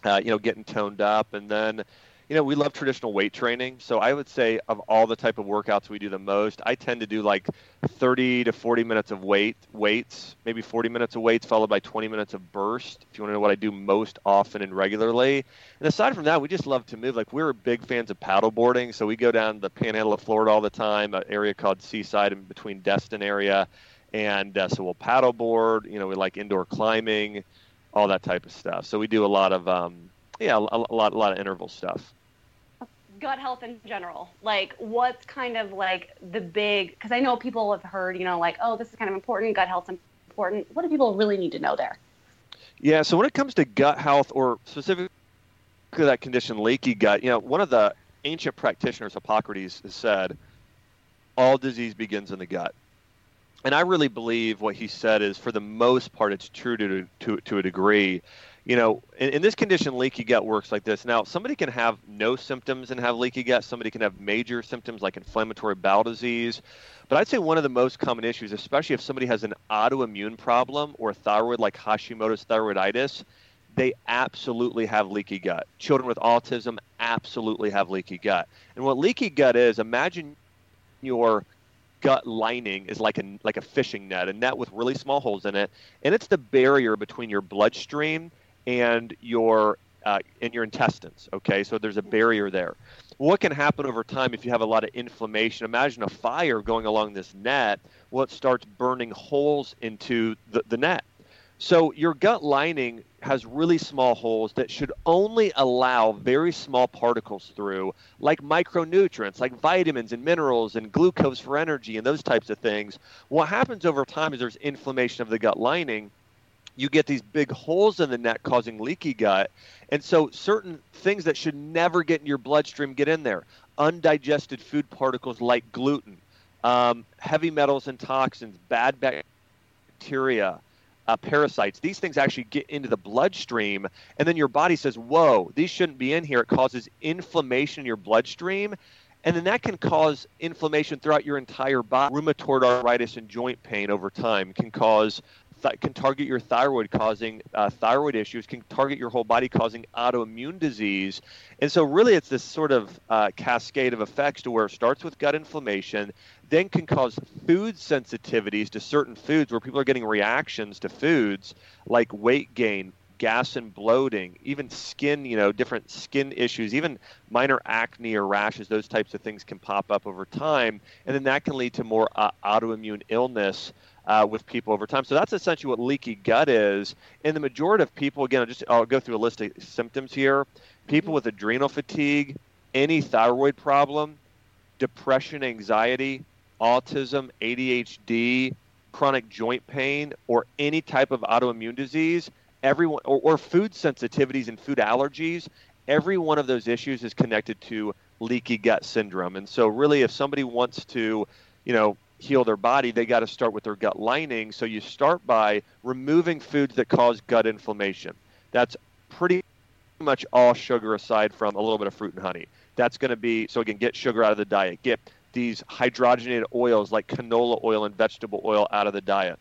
uh, you know, getting toned up. And then, you know, we love traditional weight training. So I would say of all the type of workouts we do the most, I tend to do like 30 to 40 minutes of weight weights, maybe 40 minutes of weights followed by 20 minutes of burst. If you want to know what I do most often and regularly. And aside from that, we just love to move. Like we're big fans of paddle boarding, so we go down the Panhandle of Florida all the time, an area called Seaside in between Destin area, and uh, so we'll paddle board. You know, we like indoor climbing, all that type of stuff. So we do a lot of um, yeah, a, a lot a lot of interval stuff gut health in general like what's kind of like the big because i know people have heard you know like oh this is kind of important gut health's important. What do people really need to know there? Yeah so when it comes to gut health or specifically that condition leaky gut you know one of the ancient practitioners hippocrates said all disease begins in the gut. And i really believe what he said is for the most part it's true to to, to a degree you know, in, in, this condition, leaky gut works like this. Now, somebody can have no symptoms and have leaky gut. Somebody can have major symptoms like inflammatory bowel disease. But I'd say one of the most common issues, especially if somebody has an autoimmune problem or thyroid like Hashimoto's thyroiditis, they absolutely have leaky gut. Children with autism absolutely have leaky gut. And what leaky gut is, imagine your gut lining is like a like a fishing net, a net with really small holes in it, and it's the barrier between your bloodstream and your uh, in your intestines. Okay, so there's a barrier there. What can happen over time if you have a lot of inflammation? Imagine a fire going along this net. Well, it starts burning holes into the, the net. So your gut lining has really small holes that should only allow very small particles through, like micronutrients, like vitamins and minerals and glucose for energy and those types of things. What happens over time is there's inflammation of the gut lining you get these big holes in the net causing leaky gut. And so certain things that should never get in your bloodstream get in there. Undigested food particles like gluten, um, heavy metals and toxins, bad bacteria, uh, parasites. These things actually get into the bloodstream, and then your body says, "Whoa, these shouldn't be in here." It causes inflammation in your bloodstream, and then that can cause inflammation throughout your entire body. Rheumatoid arthritis and joint pain over time can cause th- can target your thyroid, causing uh, thyroid issues, can target your whole body, causing autoimmune disease. And so, really, it's this sort of uh, cascade of effects to where it starts with gut inflammation, then can cause food sensitivities to certain foods where people are getting reactions to foods like weight gain, gas and bloating, even skin, you know, different skin issues, even minor acne or rashes, those types of things can pop up over time. And then that can lead to more uh, autoimmune illness uh, with people over time. So that's essentially what leaky gut is. And the majority of people, again, I'll just I'll go through a list of symptoms here. People with adrenal fatigue, any thyroid problem, depression, anxiety, autism, ADHD, chronic joint pain, or any type of autoimmune disease, everyone or, or food sensitivities and food allergies, every one of those issues is connected to leaky gut syndrome. And so really if somebody wants to, you know, heal their body, they got to start with their gut lining. So you start by removing foods that cause gut inflammation. That's pretty much all sugar aside from a little bit of fruit and honey. That's going to be so again, get sugar out of the diet. Get these hydrogenated oils like canola oil and vegetable oil out of the diet.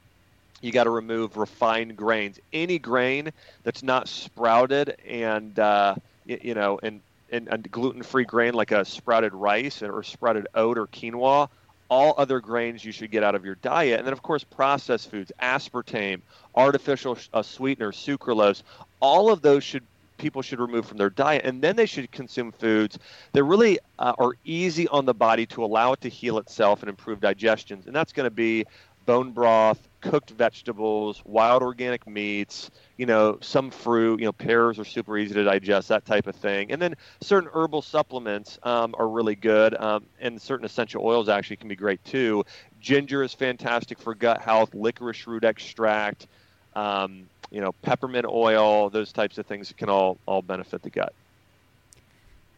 You got to remove refined grains. Any grain that's not sprouted and uh, you, you know and and, and gluten-free grain like a sprouted rice or sprouted oat or quinoa all other grains you should get out of your diet. And then, of course, processed foods, aspartame, artificial uh, sweeteners, sucralose, all of those should people should remove from their diet. And then they should consume foods that really uh, are easy on the body to allow it to heal itself and improve digestions. And that's going to be bone broth, cooked vegetables, wild organic meats, you know, some fruit, you know, pears are super easy to digest, that type of thing. And then certain herbal supplements um, are really good, um, and certain essential oils actually can be great too. Ginger is fantastic for gut health. Licorice root extract, um, you know, peppermint oil. Those types of things can all all benefit the gut.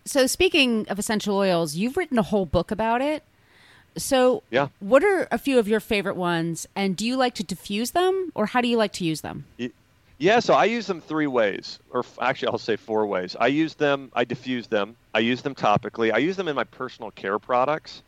So speaking of essential oils, you've written a whole book about it. So Yeah. what are a few of your favorite ones, and do you like to diffuse them, or how do you like to use them? Yeah, so I use them three ways, or actually, I'll say four ways. I use them, I diffuse them, I use them topically, I use them in my personal care products,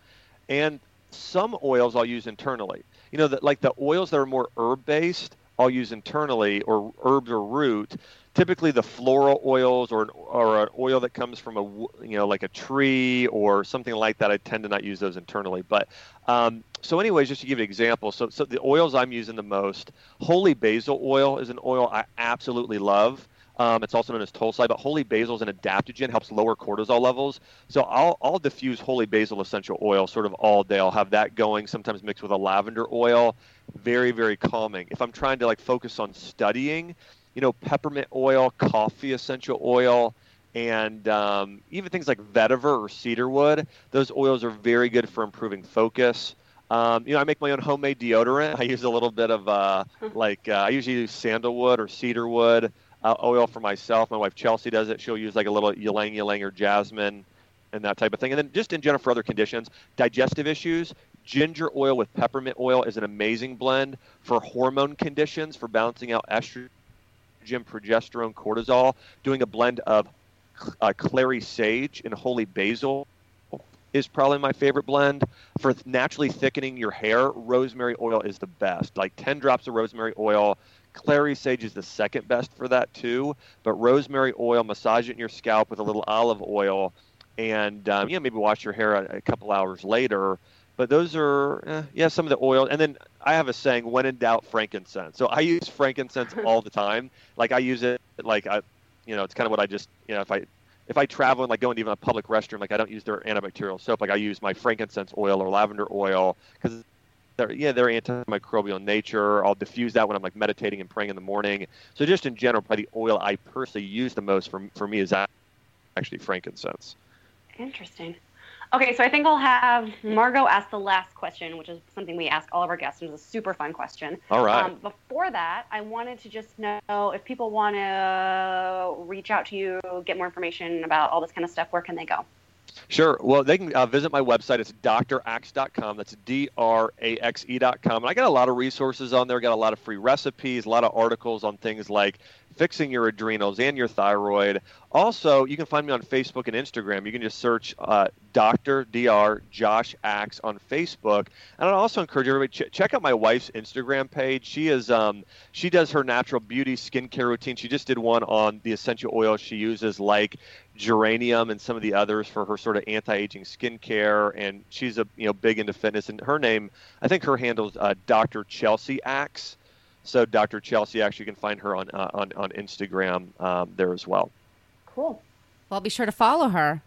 and some oils I'll use internally. You know, that like the oils that are more herb based, I'll use internally, or herbs or root. Typically, the floral oils or an, or an oil that comes from a you know like a tree or something like that, I tend to not use those internally. But um, so, anyways, just to give you an example, so so the oils I'm using the most, holy basil oil is an oil I absolutely love. Um, it's also known as Tulsi, but holy basil is an adaptogen, helps lower cortisol levels. So I'll, I'll diffuse holy basil essential oil sort of all day. I'll have that going, sometimes mixed with a lavender oil. Very, very calming. If I'm trying to like focus on studying, you know, peppermint oil, coffee essential oil, and um, even things like vetiver or cedarwood. Those oils are very good for improving focus. Um, you know, I make my own homemade deodorant. I use a little bit of uh, like uh, I usually use sandalwood or cedarwood uh, oil for myself. My wife Chelsea does it. She'll use like a little ylang ylang or jasmine and that type of thing. And then just in general for other conditions, digestive issues, ginger oil with peppermint oil is an amazing blend for hormone conditions for balancing out estrogen, progesterone, cortisol. Doing a blend of uh, clary sage and holy basil is probably my favorite blend. For naturally thickening your hair, rosemary oil is the best. Like 10 drops of rosemary oil. Clary sage is the second best for that too. But rosemary oil, massage it in your scalp with a little olive oil, and um, you know maybe wash your hair a, a couple hours later. But those are eh, yeah some of the oil. And then I have a saying: when in doubt, frankincense. So I use frankincense all the time. Like I use it like I, you know, it's kind of what I just you know if I if I travel and like go into even a public restroom, like I don't use their antibacterial soap. Like I use my frankincense oil or lavender oil because they're yeah they're antimicrobial in nature. I'll diffuse that when I'm like meditating and praying in the morning. So just in general, probably the oil I personally use the most for for me is actually frankincense. Interesting. Okay, so I think I'll have Margot ask the last question, which is something we ask all of our guests, and it's a super fun question. All right. Um, before that, I wanted to just know if people want to reach out to you, get more information about all this kind of stuff, where can they go? Sure. Well, they can uh, visit my website. It's draxe.com. That's D R A X E.com. And I got a lot of resources on there. Got a lot of free recipes, a lot of articles on things like fixing your adrenals and your thyroid. Also, you can find me on Facebook and Instagram. You can just search uh, Dr. Dr. Josh Axe on Facebook. And I'd also encourage everybody ch- check out my wife's Instagram page. She is um, she does her natural beauty skincare routine. She just did one on the essential oils she uses, like geranium and some of the others for her sort of anti-aging skincare. And she's a you know big into fitness. And her name, I think her handle's uh, Dr. Chelsea Axe. So Dr. Chelsea, actually, you can find her on uh, on on Instagram um, there as well. Cool. Well, I'll be sure to follow her.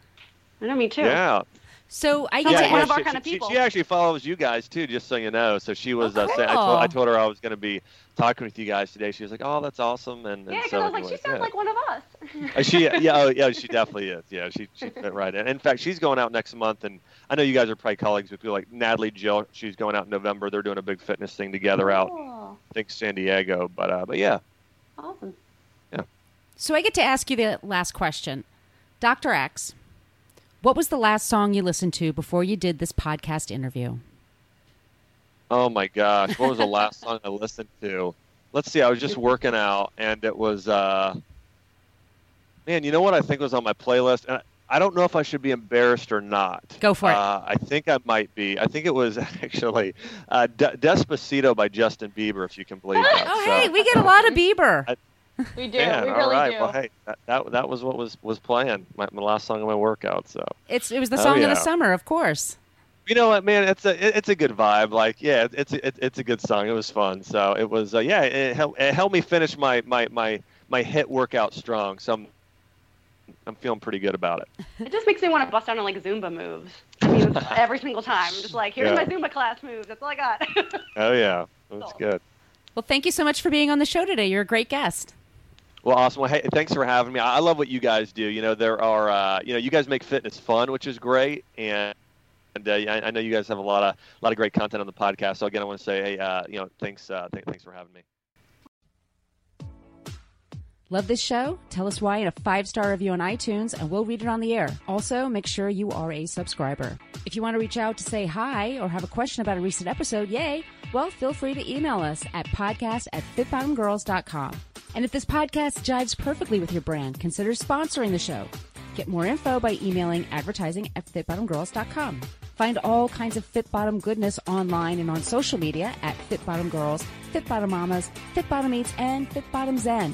I know, me too. Yeah, So I Sounds get like to one ask, of our she, kind of people. She, actually follows you guys too, just so you know. So she was Oh, uh, saying, I, told, I told her I was going to be talking with you guys today. She was like, "Oh, that's awesome!" And, and Yeah, because so I was like, she sounds yeah. like one of us. Uh, she yeah oh, yeah she definitely is yeah she she fit right in. In fact, she's going out next month, and I know you guys are probably colleagues with people like Natalie Jill. She's going out in November. They're doing a big fitness thing together out, Oh, I think San Diego. But uh, but yeah, awesome. Yeah. So I get to ask you the last question, Doctor Axe. What was the last song you listened to before you did this podcast interview? Oh my gosh, what was the last song I listened to? Let's see, I was just working out and it was uh man, you know what I think was on my playlist? And I don't know if I should be embarrassed or not. Go for it. Uh, I think I might be. I think it was actually uh, De- Despacito by Justin Bieber, if you can believe that. Oh, So- hey, we get a lot of Bieber. I- We do. Man, we really right. do. Well, hey, that, that that was what was was playing my, my last song of my workout. So It's it was the Oh, song of the summer, of course. You know what, man? It's a it- it's a good vibe. Like, yeah, it- it's it, it's a good song. It was fun. So it was, uh, yeah, it helped, it helped me finish my my my my HIIT workout strong. So I'm I'm feeling pretty good about it. It just makes me want to bust out on like Zumba moves. I mean, every single time. I'm just like, here's Yeah. my Zumba class moves. That's all I got. Oh yeah, that's was Cool. good. Well, thank you so much for being on the show today. You're a great guest. Well, awesome. Well, hey, thanks for having me. I I love what you guys do. You know, there are, uh, you know, you guys make fitness fun, which is great, and And uh, I, I, know you guys have a lot of a lot of great content on the podcast. So again, I want to say, hey, uh, you know, thanks, uh, th- thanks for having me. Love this show? Tell us why in a five star review on iTunes, and we'll read it on the air. Also, make sure you are a subscriber. If you want to reach out to say hi or have a question about a recent episode, yay! Well, feel free to email us at podcast at fitbottomgirls.com. And if this podcast jives perfectly with your brand, consider sponsoring the show. Get more info by emailing advertising at fitbottomgirls.com. Find all kinds of Fit Bottom goodness online and on social media at Fit Bottom Girls, Fit Bottom Mamas, Fit Bottom Eats, and Fit Bottom Zen.